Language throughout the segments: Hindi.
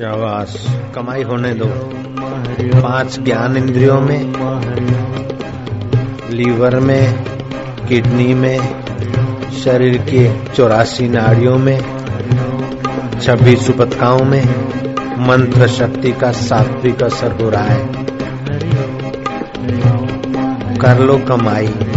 शाबाश। कमाई होने दो। पाँच ज्ञान इंद्रियों में, लीवर में, किडनी में, शरीर के चौरासी नाड़ियों में, छब्बीस सुपतकाओं में, मंत्र शक्ति का सात्विक असर हो रहा है कर लो कमाई।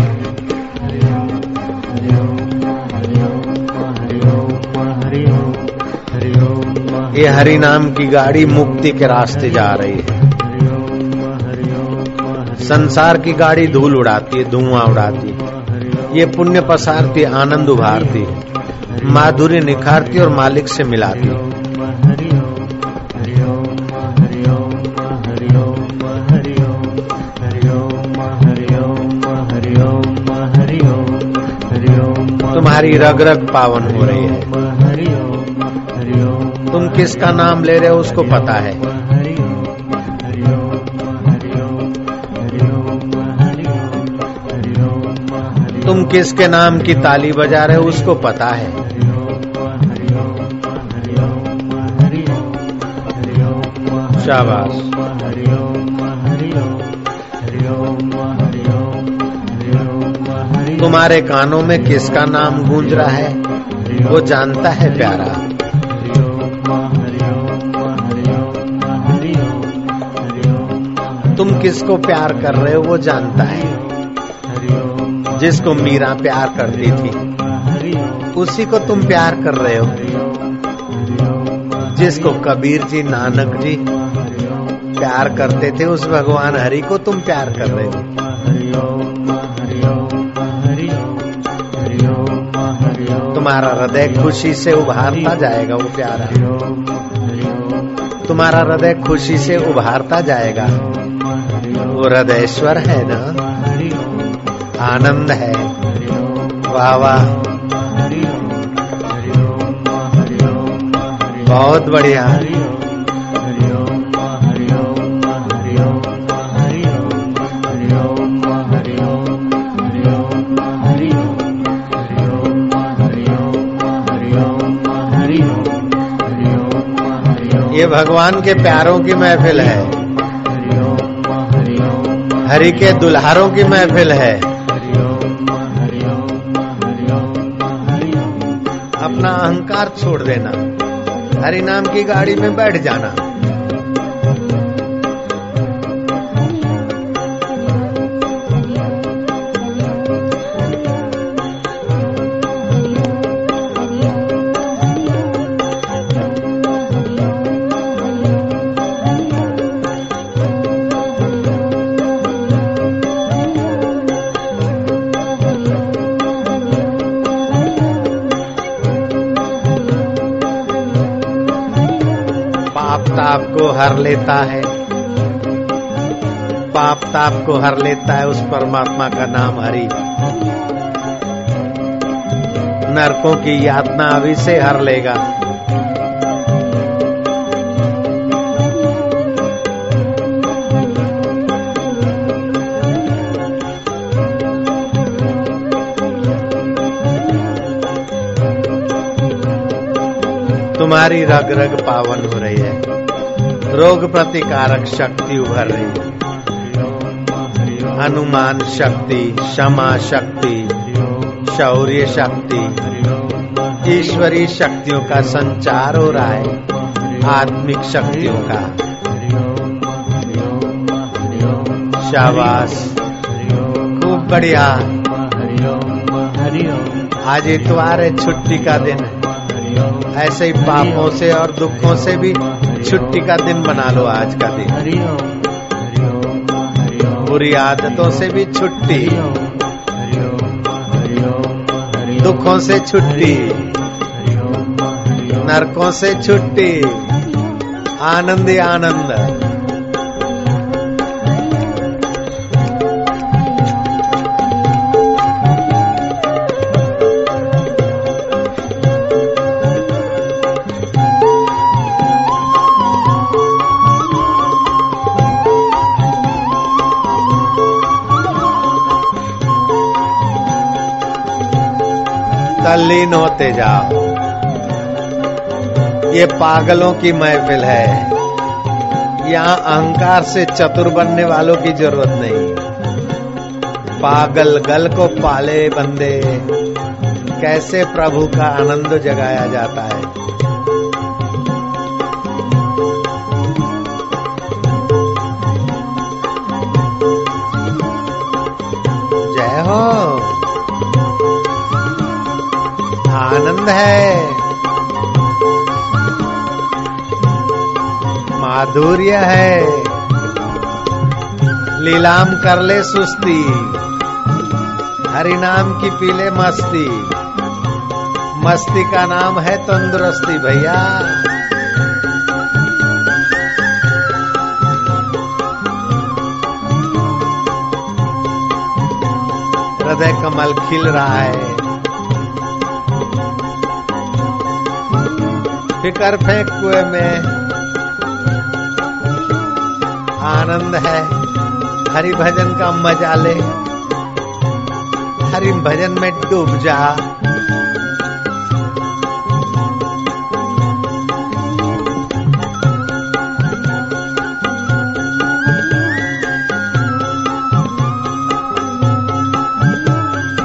ये हरि नाम की गाड़ी मुक्ति के रास्ते जा रही है। संसार की गाड़ी धूल उड़ाती है, धुआँ उड़ाती है। ये पुण्य पसारती आनंद उभारती माधुर्य निखारती और मालिक से मिलाती तुम्हारी रग रग पावन हो रही है। किसका नाम ले रहे हो उसको पता है। तुम किसके नाम की ताली बजा रहे हो उसको पता है। शाबाश। तुम्हारे कानों में किसका नाम गूंज रहा है? वो जानता है प्यारा। तुम किसको प्यार कर रहे हो वो जानता है। जिसको मीरा प्यार करती थी, उसी को तुम प्यार कर रहे हो। जिसको कबीर जी, नानक जी प्यार करते थे, उस भगवान हरि को तुम प्यार कर रहे हो तुम्हारा हृदय खुशी से उभारता जाएगा, वो प्यारा। तुम्हारा हृदय खुशी से उभारता जाएगा। वो हृदयश्वर है ना? आनंद है। वाह वाह। बहुत बढ़िया। ये भगवान के प्यारों की महफिल है। हरि के दुल्हारों की महफिल है। अपना अहंकार छोड़ देना। हरि नाम की गाड़ी में बैठ जाना। ताप को हर लेता है। पाप ताप को हर लेता है, उस परमात्मा का नाम हरि। नरकों की यातना अभी से हर लेगा। तुम्हारी रग रग पावन हो रही है। रोग प्रतिकारक शक्ति उभर रही है। अनुमान शक्ति, क्षमा शक्ति, शौर्य शक्ति ईश्वरीय शक्तियों का संचार हो रहा है, आत्मिक शक्तियों का। शाबाश। खूब बढ़िया। आज इतवार है छुट्टी का दिन। है ऐसे ही पापों से और दुखों से भी छुट्टी का दिन बना लो आज का दिन। बुरी आदतों से भी छुट्टी। दुखों से छुट्टी। नरकों से छुट्टी। आनंद आनंद। तल्लीन होते जाओ। ये पागलों की महफिल है। यहाँ अहंकार से चतुर बनने वालों की ज़रूरत नहीं। पागल गल को पाले बंदे। कैसे प्रभु का आनंद जगाया जाता है? आनंद है। माधुर्य है। लीलाम कर ले सुस्ती। हरि नाम की पीले मस्ती। मस्ती का नाम है तंदुरुस्ती भैया। हृदय कमल खिल रहा है। फिकर फेंक कुएँ में। आनंद है। हरि भजन का मज़ा ले। हरि भजन में डूब जा।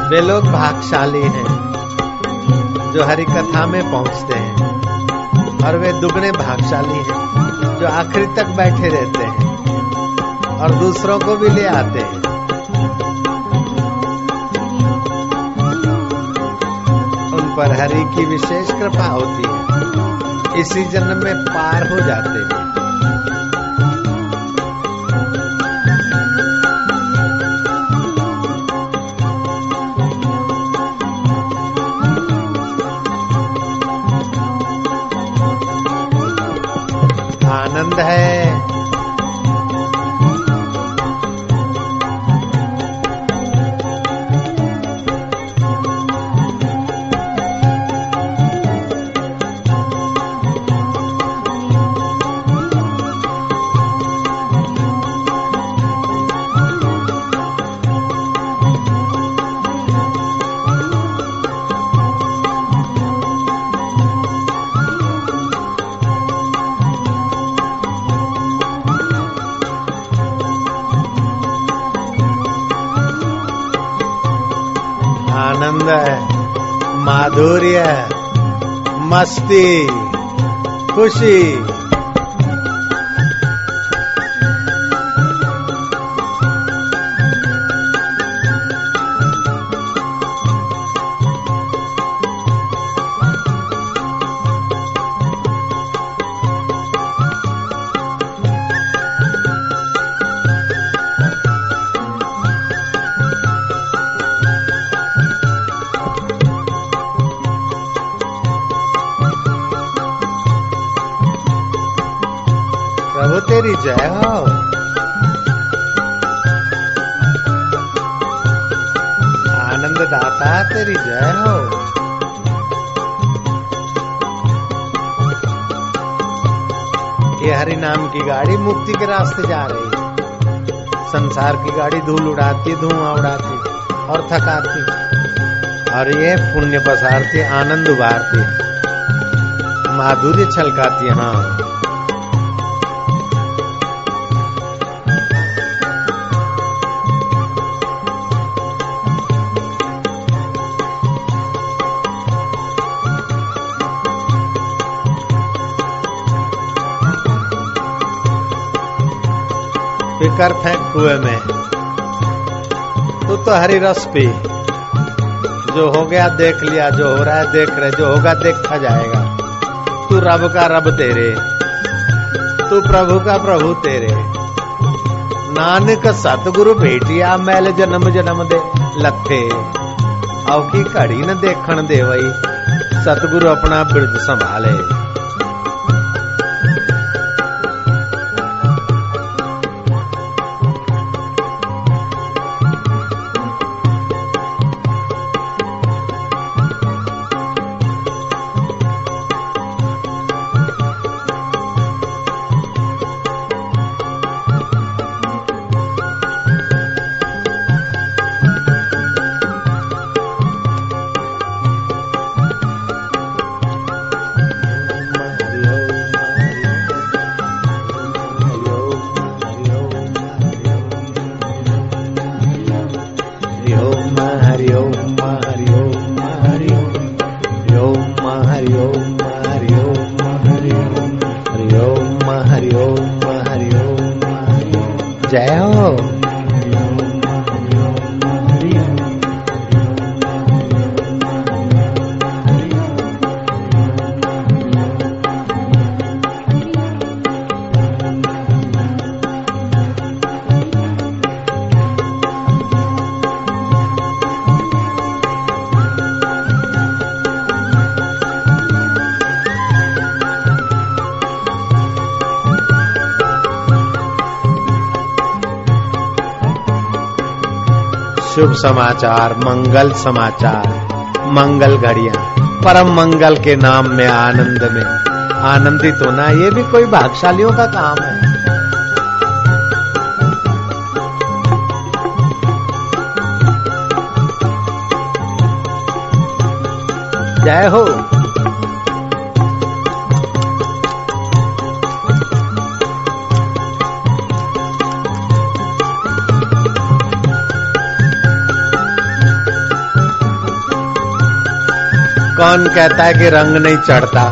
वे लोग भागशाली हैं, जो हरि कथा में पहुँचते हैं। और वे दुगने भागशाली हैं, जो आखिरी तक बैठे रहते हैं और दूसरों को भी ले आते हैं। उन पर हरि की विशेष कृपा होती है। इसी जन्म में पार हो जाते हैं। आनंद है। आनंद माधुर्य मस्ती खुशी। तेरी जय हो आनंद दाता तेरी जय हो। ये हरि नाम की गाड़ी मुक्ति के रास्ते जा रही है। संसार की गाड़ी धूल उड़ाती, धुआँ उड़ाती और थकाती। और ये पुण्य पसारती, आनंद उबारती। माधुर्य छलकाती हाँ। फिकर फेंक कुएँ में। तू तो हरी रस पी। जो हो गया देख लिया, जो हो रहा है देख रहे, जो होगा देखा जाएगा। तू रब का रब तेरे। तू प्रभु का प्रभु तेरे। नानक सतगुरु भेटिया, मैल जन्म जन्म दे लथे औकी घड़ी न देखण दे वही सतगुरु अपना बिरद संभाले। हरि ओम हरि जय हो। शुभ समाचार, मंगल समाचार, मंगल घड़िया, परम मंगल के नाम में आनंद में। आनंदित होना ये भी कोई भागशालियों का काम है। जय हो। कौन कहता है कि रंग नहीं चढ़ता?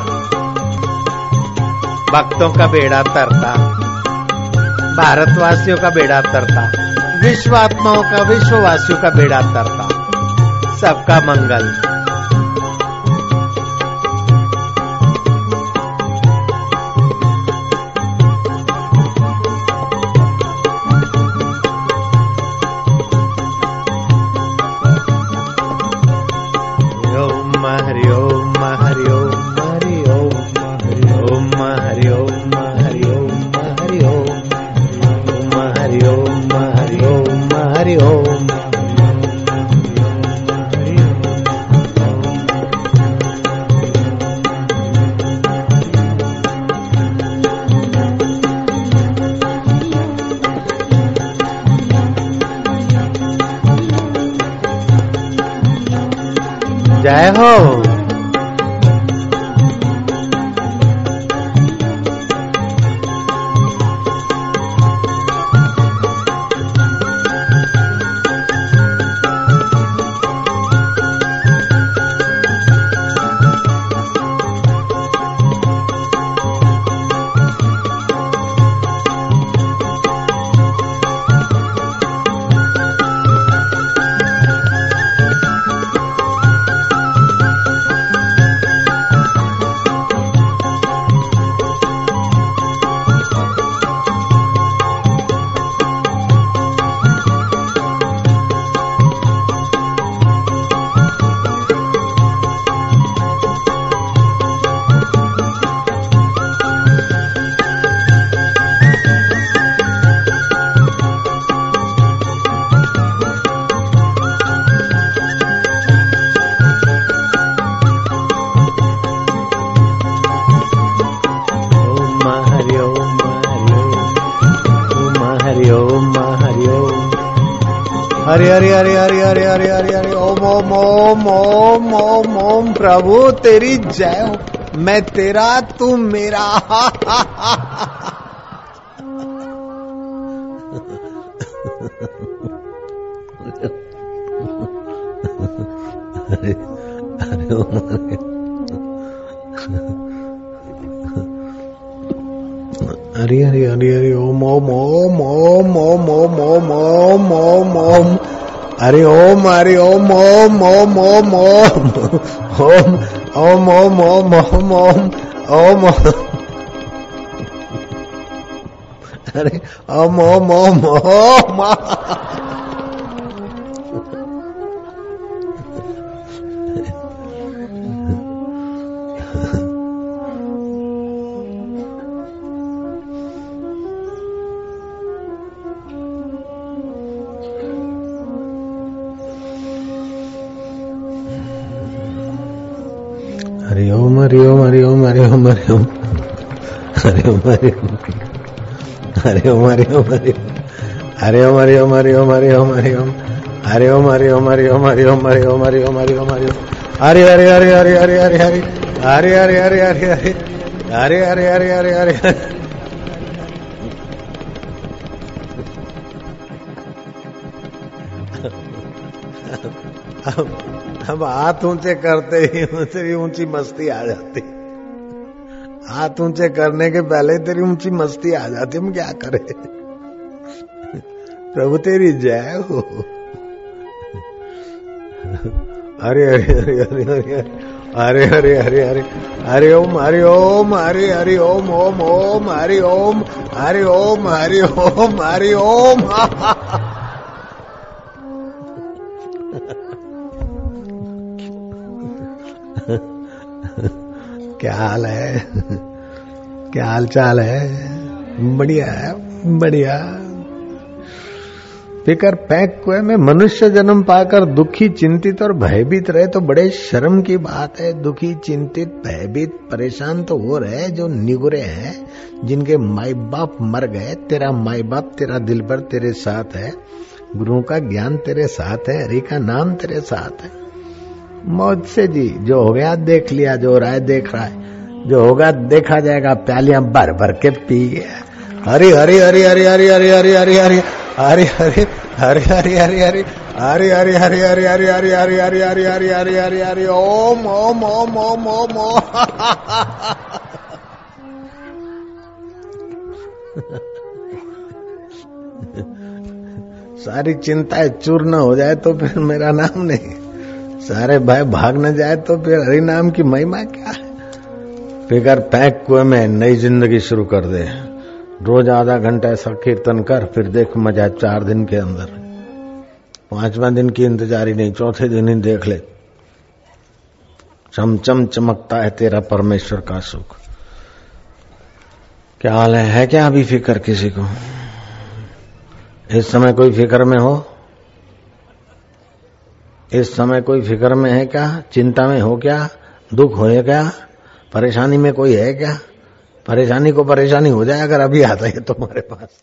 भक्तों का बेड़ा तरता। भारतवासियों का बेड़ा तरता। विश्व आत्माओं का, विश्ववासियों का बेड़ा तरता। सबका मंगल। हरि हरे हरि हरे हरि हरि हरि हरि ओम ओम ओम ओम ओम ओम प्रभु तेरी जय हो मैं तेरा तू मेरा हरि हरि ओम हरि हरि हरि हरि ओम ओम ओम ओम ओम ओम ओम ओम ओम ओम हरि ओम हरि ओम ओम ओम ओम ओम ओम ओम ओम ओम ओम ओम ओम अरे ओम ओम ओम ओम हरि ओम हरि ओम हरि हरिओम हरि ओम हरिओम हरि ओम हरि हरिओम हरि ओम हरि ओम हरि ओम हरि ओम हरि हरि हरि हरि हरि हरि हरि हरि हरि हरि हरि हरि हरि हरि हरि हरि हरि हरि अब हाथ ऊँचे करते ही उनसे भी ऊँची मस्ती आ जाती। हाथ ऊँचे करने के पहले तेरी ऊँची मस्ती आ जाती, हम क्या करें? प्रभु तेरी जय हो। अरे अरे अरे अरे अरे अरे अरे अरे अरे हरि ओम हरि ओम, हरि हरि ओम ओम ओम, हरि ओम हरि ओम हरि ओम हरि ओम क्या हाल है? क्या हाल चाल है? बढ़िया है, बढ़िया। फिकर पैक कुएँ में मनुष्य जन्म पाकर दुखी, चिंतित और भयभीत रहे तो बड़े शर्म की बात है। दुखी, चिंतित, भयभीत, परेशान तो हो रहे जो निगुरे हैं, जिनके माई बाप मर गए। तेरा माई बाप तेरा दिल भर तेरे साथ है। गुरुओं का ज्ञान तेरे साथ है, हरि का नाम तेरे साथ है। मौज से जी जो हो गया देख लिया जो हो रहा है देख रहा है जो होगा देखा जाएगा प्यालियाँ भर भर के पी हरी हरी हरी हरी हरी हरी हरी हरी हरी हरे हरे हरे हरे हरे हरे हरे हरे हरे हरे हरे हरे हरे हरे हरे हरे हरे हरे हरे ओम ओम ओम ओम ओम ओम सारी चिंताएँ चूर्ण हो जाए तो फिर मेरा नाम नहीं सारे भाई, भाग न जाए तो फिर हरि नाम की महिमा क्या है? फिकर पैक कुएँ में नई ज़िंदगी शुरू कर दे। रोज आधा घंटा ऐसा कीर्तन कर, फिर देख मज़ा चार दिन के अंदर। पांचवा दिन की इंतजारी नहीं, चौथे दिन ही देख ले। चमचम चमकता है तेरा परमेश्वर का सुख। क्या हाल है? है क्या अभी फ़िक्र किसी को? इस समय कोई फ़िक्र में हो? इस समय कोई फ़िक्र में है क्या? चिंता में हो क्या? दुख हो क्या? परेशानी में कोई है क्या? परेशानी को परेशानी हो जाए अगर अभी आता है तुम्हारे पास।